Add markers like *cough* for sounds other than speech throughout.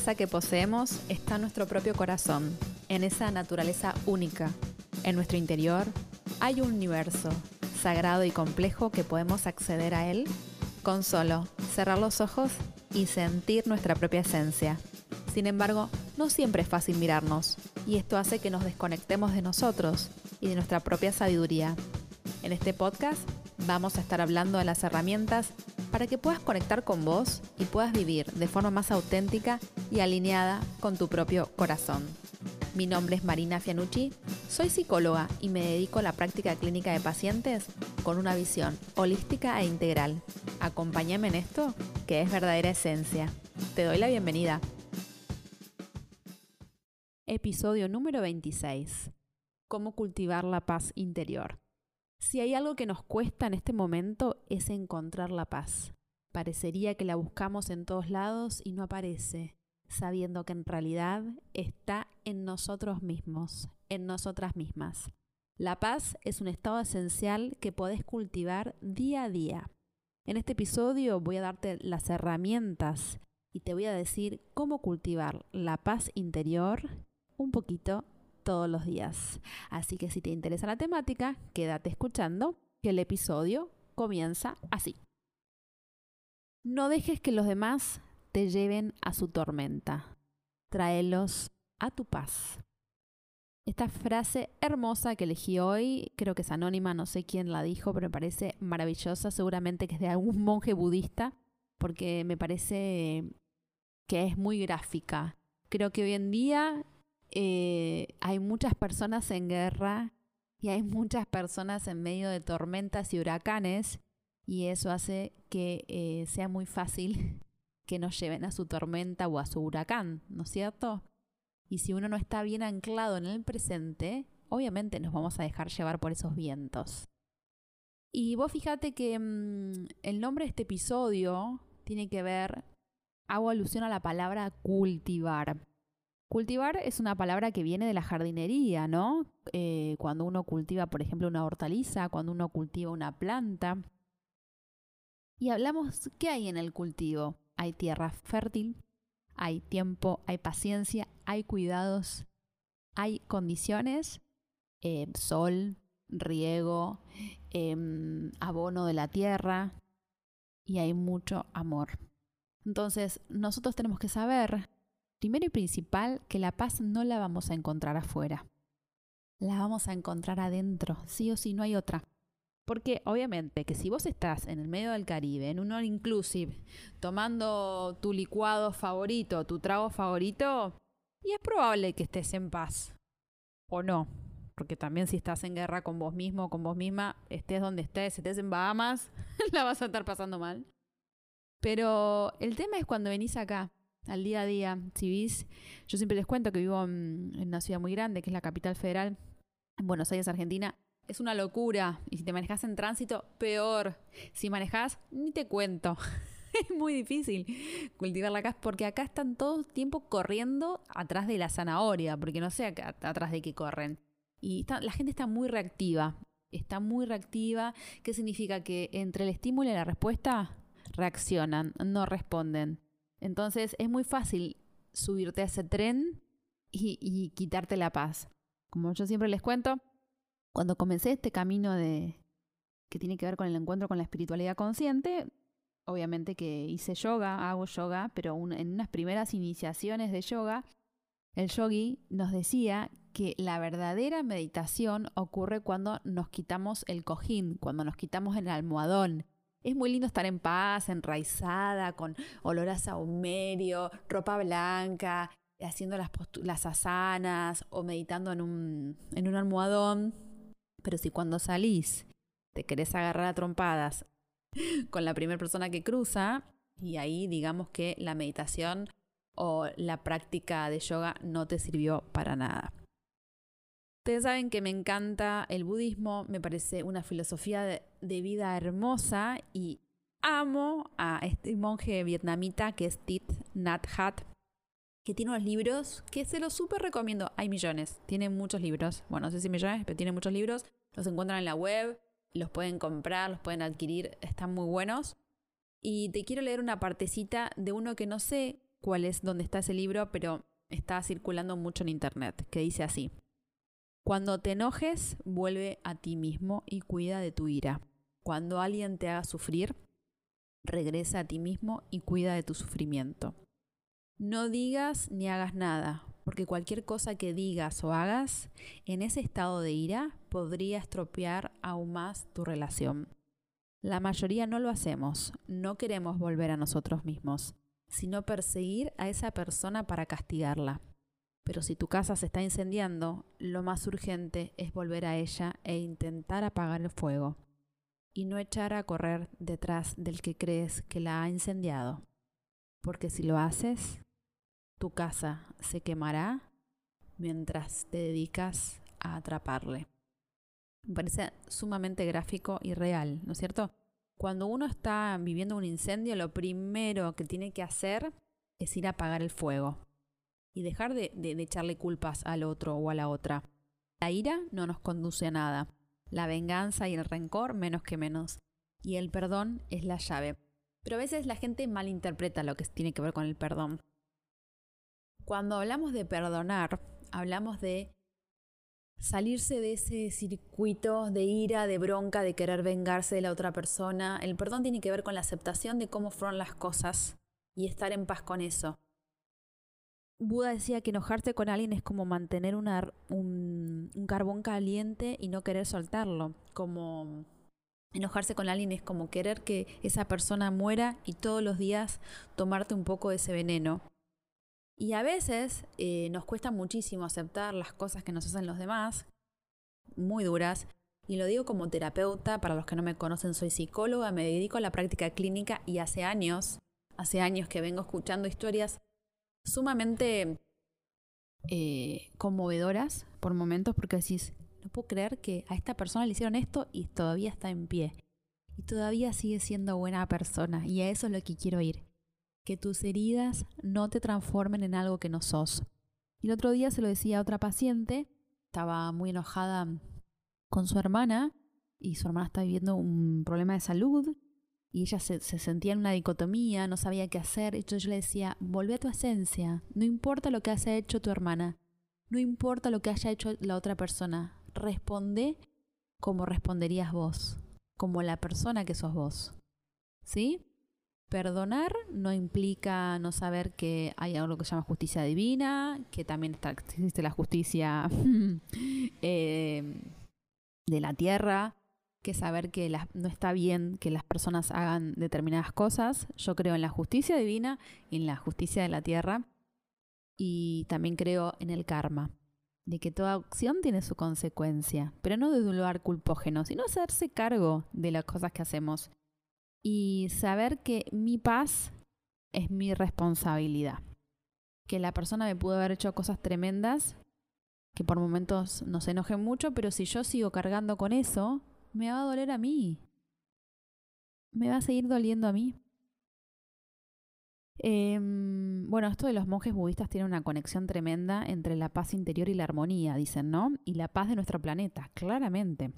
que poseemos está nuestro propio corazón, en esa naturaleza única. En nuestro interior hay un universo sagrado y complejo que podemos acceder a él con solo cerrar los ojos y sentir nuestra propia esencia. Sin embargo, no siempre es fácil mirarnos, y esto hace que nos desconectemos de nosotros y de nuestra propia sabiduría. En este podcast vamos a estar hablando de las herramientas para que puedas conectar con vos y puedas vivir de forma más auténtica y alineada con tu propio corazón. Mi nombre es Marina Fianucci, soy psicóloga y me dedico a la práctica clínica de pacientes con una visión holística e integral. Acompáñame en esto, que es verdadera esencia. Te doy la bienvenida. Episodio número 26. Cómo cultivar la paz interior. Si hay algo que nos cuesta en este momento es encontrar la paz. Parecería que la buscamos en todos lados y no aparece, sabiendo que en realidad está en nosotros mismos, en nosotras mismas. La paz es un estado esencial que podés cultivar día a día. En este episodio voy a darte las herramientas y te voy a decir cómo cultivar la paz interior un poquito todos los días. Así que si te interesa la temática, quédate escuchando, que el episodio comienza así. No dejes que los demás te lleven a su tormenta. Tráelos a tu paz. Esta frase hermosa que elegí hoy, creo que es anónima, no sé quién la dijo, pero me parece maravillosa, seguramente que es de algún *laughs* monje budista, porque me parece que es muy gráfica. Creo que hoy en día eh, hay muchas personas en guerra y hay muchas personas en medio de tormentas y huracanes y eso hace que eh, sea muy fácil *laughs* que nos lleven a su tormenta o a su huracán, ¿no es cierto? Y si uno no está bien anclado en el presente, obviamente nos vamos a dejar llevar por esos vientos. Y vos fíjate que mm, el nombre de este episodio tiene que ver, hago alusión a la palabra cultivar. Cultivar es una palabra que viene de la jardinería, ¿no? Eh, cuando uno cultiva, por ejemplo, una hortaliza, cuando uno cultiva una planta. Y hablamos, ¿qué hay en el cultivo? Hay tierra fértil, hay tiempo, hay paciencia, hay cuidados, hay condiciones, eh, sol, riego, em, abono de la tierra y hay mucho amor. Entonces, nosotros tenemos que saber Primero y principal, que la paz no la vamos a encontrar afuera. La vamos a encontrar adentro, sí o sí, no hay otra. Porque obviamente que si vos estás en el medio del Caribe, en un all inclusive, tomando tu licuado favorito, tu trago favorito, y es probable que estés en paz. O no. Porque también si estás en guerra con vos mismo, con vos misma, estés donde estés, estés en Bahamas, *laughs* la vas a estar pasando mal. Pero el tema es cuando venís acá al día a día. Si yo siempre les cuento que vivo en, una ciudad muy grande, que es la capital federal, en Buenos Aires, Argentina. Es una locura. Y si te manejas en tránsito, peor. Si manejas, ni te cuento. *laughs* es muy difícil cultivar la casa porque acá están todo el tiempo corriendo atrás de la zanahoria, porque no sé atrás de qué corren. Y la gente está muy reactiva. Está muy reactiva. ¿Qué significa? Que entre el estímulo y la respuesta reaccionan, no responden. Entonces es muy fácil subirte a ese tren y, quitarte la paz. Como yo siempre les cuento, cuando comencé este camino de que tiene que ver con el encuentro con la espiritualidad consciente, obviamente que hice yoga, hago yoga, pero en unas primeras iniciaciones de yoga, el yogi nos decía que la verdadera meditación ocurre cuando nos quitamos el cojín, cuando nos quitamos el almohadón, es muy lindo estar en paz, enraizada, con olor a saumerio, ropa blanca, haciendo las, las asanas o meditando en un, en un almohadón. Pero si cuando salís te querés agarrar a trompadas *laughs* con la primera persona que cruza, y ahí digamos que la meditación o la práctica de yoga no te sirvió para nada. Ustedes saben que me encanta el budismo, me parece una filosofía de, vida hermosa y amo a este monje vietnamita que es Thich Nhat Hanh, que tiene unos libros que se los súper recomiendo. Hay millones, tiene muchos libros. Bueno, no sé si millones, pero tiene muchos libros. Los encuentran en la web, los pueden comprar, los pueden adquirir, están muy buenos. Y te quiero leer una partecita de uno que no sé cuál es dónde está ese libro, pero está circulando mucho en internet, que dice así. Cuando te enojes, vuelve a ti mismo y cuida de tu ira. Cuando alguien te haga sufrir, regresa a ti mismo y cuida de tu sufrimiento. No digas ni hagas nada, porque cualquier cosa que digas o hagas en ese estado de ira podría estropear aún más tu relación. La mayoría no lo hacemos, no queremos volver a nosotros mismos, sino perseguir a esa persona para castigarla. Pero si tu casa se está incendiando, lo más urgente es volver a ella e intentar apagar el fuego, y no echar a correr detrás del que crees que la ha incendiado, porque si lo haces, tu casa se quemará mientras te dedicas a atraparle. Me parece sumamente gráfico y real, ¿no es cierto? Cuando uno está viviendo un incendio, lo primero que tiene que hacer es ir a apagar el fuego y dejar de, echarle culpas al otro o a la otra. La ira no nos conduce a nada. La venganza y el rencor menos que menos. Y el perdón es la llave. Pero a veces la gente malinterpreta lo que tiene que ver con el perdón. Cuando hablamos de perdonar, hablamos de salirse de ese circuito de ira, de bronca, de querer vengarse de la otra persona. El perdón tiene que ver con la aceptación de cómo fueron las cosas y estar en paz con eso. Buda decía que enojarse con alguien es como mantener un, un, carbón caliente y no querer soltarlo. Como enojarse con alguien es como querer que esa persona muera y todos los días tomarte un poco de ese veneno. Y a veces eh, nos cuesta muchísimo aceptar las cosas que nos hacen los demás, muy duras. Y lo digo como terapeuta, para los que no me conocen, soy psicóloga, me dedico a la práctica clínica y hace años, hace años que vengo escuchando historias sumamente eh, conmovedoras por momentos porque decís, no puedo creer que a esta persona le hicieron esto y todavía está en pie. Y todavía sigue siendo buena persona. Y a eso es lo que quiero ir. Que tus heridas no te transformen en algo que no sos. Y el otro día se lo decía a otra paciente, estaba muy enojada con su hermana y su hermana está viviendo un problema de salud y ella se, sentía en una dicotomía, no sabía qué hacer. Entonces yo le decía, volvé a tu esencia, no importa lo que haya hecho tu hermana, no importa lo que haya hecho la otra persona, responde como responderías vos, como la persona que sos vos. ¿Sí? Perdonar no implica no saber que hay algo que se llama justicia divina, que también existe la justicia *laughs* eh, de la tierra, que saber que no está bien que las personas hagan determinadas cosas. Yo creo en la justicia divina y en la justicia de la tierra. Y también creo en el karma, de que toda acción tiene su consecuencia, pero no desde un lugar culpógeno, sino hacerse cargo de las cosas que hacemos. Y saber que mi paz es mi responsabilidad. Que la persona me pudo haber hecho cosas tremendas, que por momentos nos enojen mucho, pero si yo sigo cargando con eso, me va a doler a mí. Me va a seguir doliendo a mí. Em, bueno, esto de los monjes budistas tiene una conexión tremenda entre la paz interior y la armonía, dicen, ¿no? Y la paz de nuestro planeta, claramente.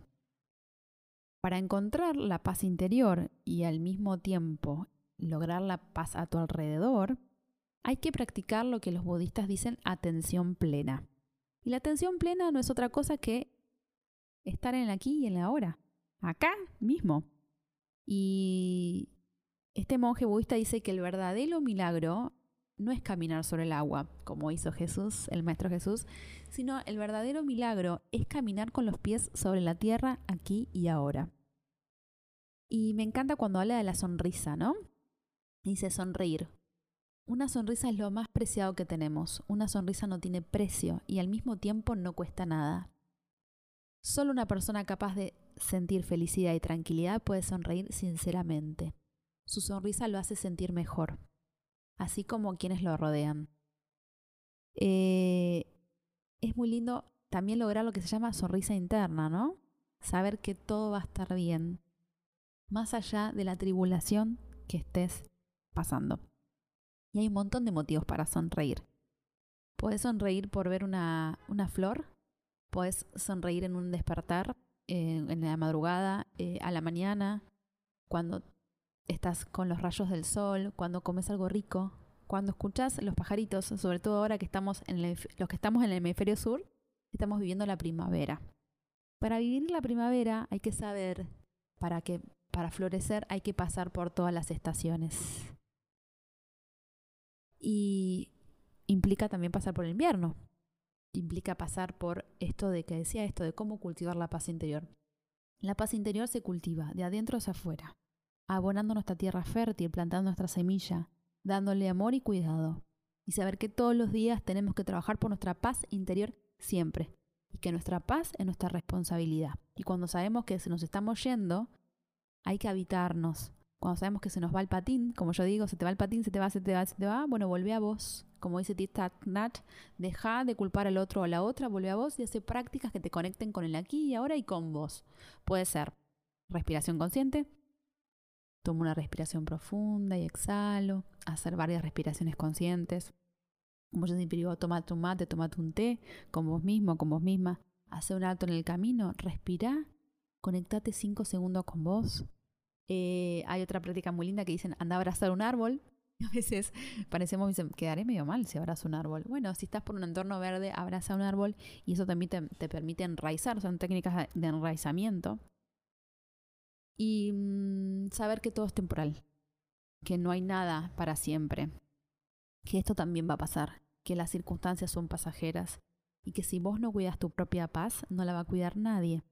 Para encontrar la paz interior y al mismo tiempo lograr la paz a tu alrededor, hay que practicar lo que los budistas dicen atención plena. Y la atención plena no es otra cosa que estar en el aquí y en la ahora acá mismo. Y este monje budista dice que el verdadero milagro no es caminar sobre el agua, como hizo Jesús, el Maestro Jesús, sino el verdadero milagro es caminar con los pies sobre la tierra aquí y ahora. Y me encanta cuando habla de la sonrisa, ¿no? Dice sonreír. Una sonrisa es lo más preciado que tenemos. Una sonrisa no tiene precio y al mismo tiempo no cuesta nada. Solo una persona capaz de sentir felicidad y tranquilidad puede sonreír sinceramente. Su sonrisa lo hace sentir mejor, así como quienes lo rodean. Eh, es muy lindo también lograr lo que se llama sonrisa interna, ¿no? Saber que todo va a estar bien, más allá de la tribulación que estés pasando. Y hay un montón de motivos para sonreír. Puedes sonreír por ver una, una flor Puedes sonreír en un despertar, en la madrugada, eh, a la mañana, cuando estás con los rayos del sol, cuando comes algo rico, Cuando escuchas los pajaritos, sobre todo ahora que estamos en los que estamos en el hemisferio sur, estamos viviendo la primavera. Para vivir la primavera hay que saber para que para florecer hay que pasar por todas las estaciones. Y implica también pasar por el invierno. Implica pasar por esto de que decía esto de cómo cultivar la paz interior. La paz interior se cultiva de adentro hacia afuera, abonando nuestra tierra fértil, plantando nuestra semilla, dándole amor y cuidado. Y saber que todos los días tenemos que trabajar por nuestra paz interior siempre. Y que nuestra paz es nuestra responsabilidad. Y cuando sabemos que se nos estamos yendo, hay que habitarnos. Cuando sabemos que se nos va el patín, como yo digo, se te va el patín, se te va, se te va, se te va, bueno, vuelve a vos. Como dice Tit Nat, deja de culpar al otro o a la otra, vuelve a vos y hace prácticas que te conecten con el aquí y ahora y con vos. Puede ser respiración consciente, tomo una respiración profunda y exhalo, hacer varias respiraciones conscientes. Como yo siempre digo, tomate un mate, tomate un té, con vos mismo, con vos misma. Hace un alto en el camino, respira conectate cinco segundos con vos. Eh, hay otra práctica muy linda que dicen, anda a abrazar un árbol. *laughs* A veces parecemos, dicen, quedaré medio mal si abrazo un árbol. Bueno, si estás por un entorno verde, abraza un árbol y eso también te, permite enraizar, son técnicas de enraizamiento. Y mm, saber que todo es temporal, que no hay nada para siempre, que esto también va a pasar, que las circunstancias son pasajeras y que si vos no cuidas tu propia paz, no la va a cuidar nadie.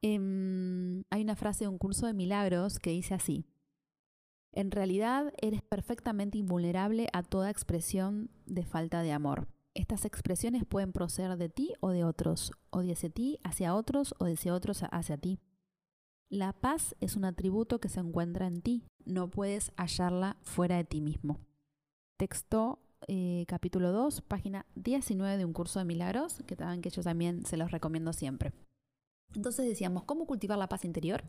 Em, hay una frase de un curso de milagros que dice así, en realidad eres perfectamente invulnerable a toda expresión de falta de amor. Estas expresiones pueden proceder de ti o de otros, o de ti hacia otros o de otros hacia ti. La paz es un atributo que se encuentra en ti, no puedes hallarla fuera de ti mismo. Texto eh, capítulo 2, página 19 de un curso de milagros, que, que yo también se los recomiendo siempre. Entonces decíamos, ¿cómo cultivar la paz interior?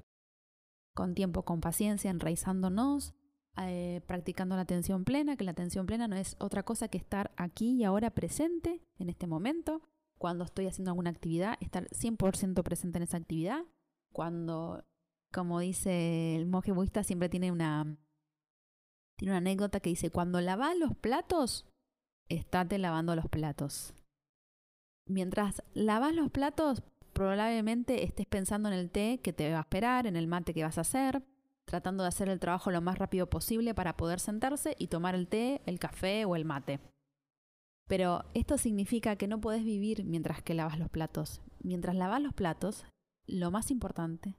Con tiempo, con paciencia, enraizándonos, eh, practicando la atención plena, que la atención plena no es otra cosa que estar aquí y ahora presente, en este momento, cuando estoy haciendo alguna actividad, estar 100% presente en esa actividad, cuando, como dice el monje budista, siempre tiene una, tiene una anécdota que dice, cuando lavas los platos, estate lavando los platos. Mientras lavas los platos, probablemente estés pensando en el té que te va a esperar, en el mate que vas a hacer, tratando de hacer el trabajo lo más rápido posible para poder sentarse y tomar el té, el café o el mate. Pero esto significa que no puedes vivir mientras que lavas los platos. Mientras lavas los platos, lo más importante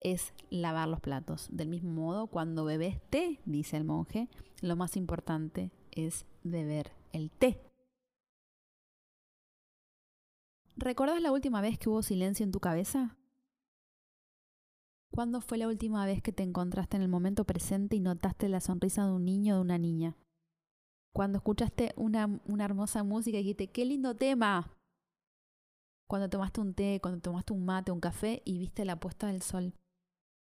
es lavar los platos. Del mismo modo, cuando bebes té, dice el monje, lo más importante es beber el té. ¿Recuerdas la última vez que hubo silencio en tu cabeza? ¿Cuándo fue la última vez que te encontraste en el momento presente y notaste la sonrisa de un niño o de una niña? Cuando escuchaste una, una hermosa música y dijiste, qué lindo tema. Cuando tomaste un té, cuando tomaste un mate, un café y viste la puesta del sol.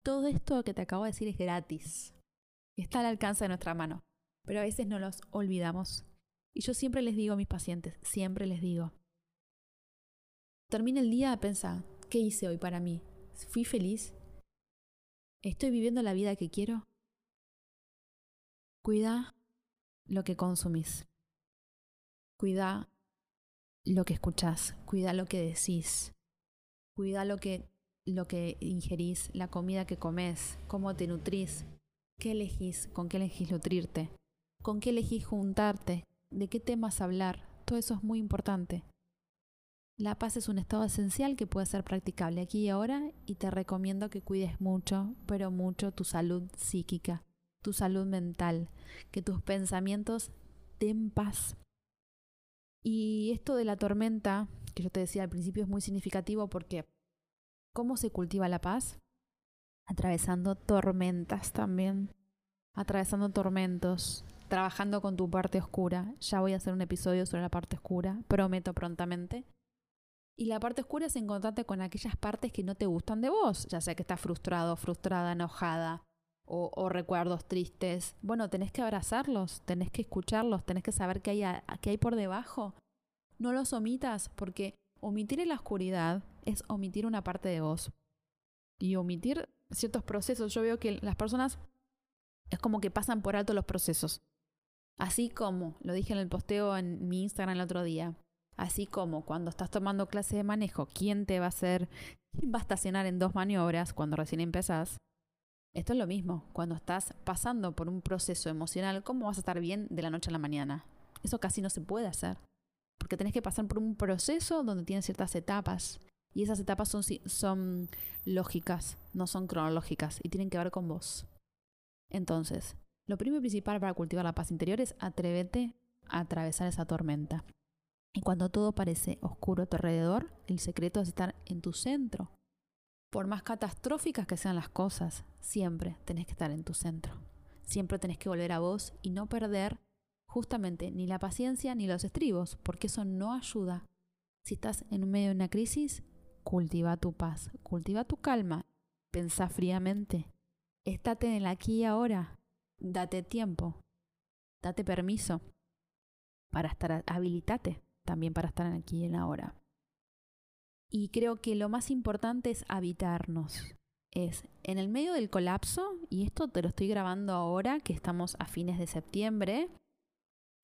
Todo esto que te acabo de decir es gratis. Está al alcance de nuestra mano. Pero a veces no los olvidamos. Y yo siempre les digo a mis pacientes, siempre les digo, termina el día, pensa, ¿qué hice hoy para mí? ¿Fui feliz? ¿Estoy viviendo la vida que quiero? Cuida lo que consumís. Cuida lo que escuchás. Cuida lo que decís. Cuida lo que, lo que ingerís, la comida que comes, cómo te nutrís, qué elegís, con qué elegís nutrirte, con qué elegís juntarte, de qué temas hablar. Todo eso es muy importante. La paz es un estado esencial que puede ser practicable aquí y ahora y te recomiendo que cuides mucho, pero mucho tu salud psíquica, tu salud mental, que tus pensamientos den paz. Y esto de la tormenta, que yo te decía al principio, es muy significativo porque ¿cómo se cultiva la paz? Atravesando tormentas también, atravesando tormentos, trabajando con tu parte oscura. Ya voy a hacer un episodio sobre la parte oscura, prometo prontamente. Y la parte oscura es encontrarte con aquellas partes que no te gustan de vos, ya sea que estás frustrado, frustrada, enojada o, recuerdos tristes. Bueno, tenés que abrazarlos, tenés que escucharlos, tenés que saber qué hay, qué hay por debajo. No los omitas porque omitir en la oscuridad es omitir una parte de vos. Y omitir ciertos procesos. Yo veo que las personas es como que pasan por alto los procesos. Así como, lo dije en el posteo en mi Instagram el otro día, así como cuando estás tomando clase de manejo, ¿quién te va a hacer, quién va a estacionar en dos maniobras cuando recién empezás? Esto es lo mismo, cuando estás pasando por un proceso emocional, ¿cómo vas a estar bien de la noche a la mañana? Eso casi no se puede hacer, porque tenés que pasar por un proceso donde tienes ciertas etapas, y esas etapas son, lógicas, no son cronológicas, y tienen que ver con vos. Entonces, lo primero y principal para cultivar la paz interior es atrévete a atravesar esa tormenta. Y cuando todo parece oscuro a tu alrededor, el secreto es estar en tu centro, por más catastróficas que sean las cosas, siempre tenés que estar en tu centro. Siempre tenés que volver a vos y no perder justamente ni la paciencia ni los estribos, porque eso no ayuda. Si estás en medio de una crisis, cultiva tu paz, cultiva tu calma, pensá fríamente, estate en el aquí y ahora, date tiempo, date permiso para estar, habilitate también para estar aquí y en ahora. Y creo que lo más importante es habitarnos. Es en el medio del colapso, y esto te lo estoy grabando ahora, que estamos a fines de septiembre,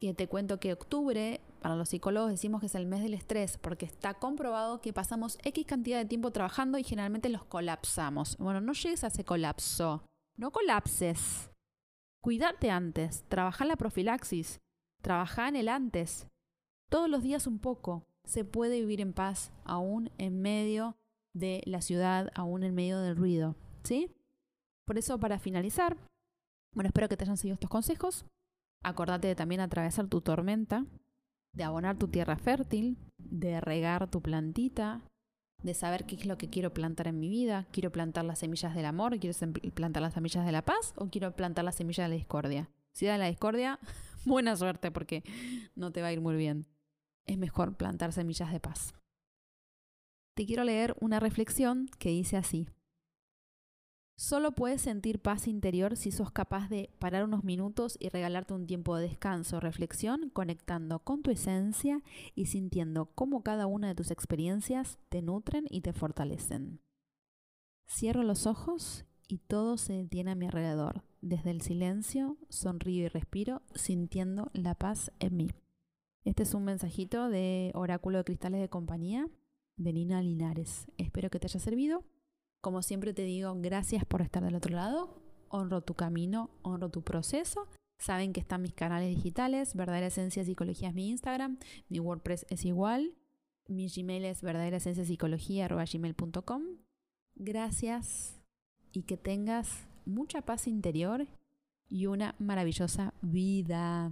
que te cuento que octubre, para los psicólogos decimos que es el mes del estrés, porque está comprobado que pasamos X cantidad de tiempo trabajando y generalmente los colapsamos. Bueno, no llegues a ese colapso, no colapses. Cuídate antes, trabaja en la profilaxis, trabaja en el antes. Todos los días un poco se puede vivir en paz aún en medio de la ciudad, aún en medio del ruido. ¿Sí? Por eso, para finalizar, bueno, espero que te hayan seguido estos consejos. Acordate de también atravesar tu tormenta, de abonar tu tierra fértil, de regar tu plantita, de saber qué es lo que quiero plantar en mi vida. ¿Quiero plantar las semillas del amor? ¿Quiero plantar las semillas de la paz? ¿O quiero plantar las semillas de la discordia? Si da la discordia, *laughs* buena suerte porque no te va a ir muy bien es mejor plantar semillas de paz. Te quiero leer una reflexión que dice así. Solo puedes sentir paz interior si sos capaz de parar unos minutos y regalarte un tiempo de descanso, reflexión, conectando con tu esencia y sintiendo cómo cada una de tus experiencias te nutren y te fortalecen. Cierro los ojos y todo se detiene a mi alrededor. Desde el silencio, sonrío y respiro, sintiendo la paz en mí. Este es un mensajito de Oráculo de Cristales de Compañía de Nina Linares. Espero que te haya servido. Como siempre te digo, gracias por estar del otro lado. Honro tu camino, honro tu proceso. Saben que están mis canales digitales, Verdadera Esencia Psicología es mi Instagram, mi WordPress es igual, mi Gmail es verdadera. Gracias y que tengas mucha paz interior y una maravillosa vida.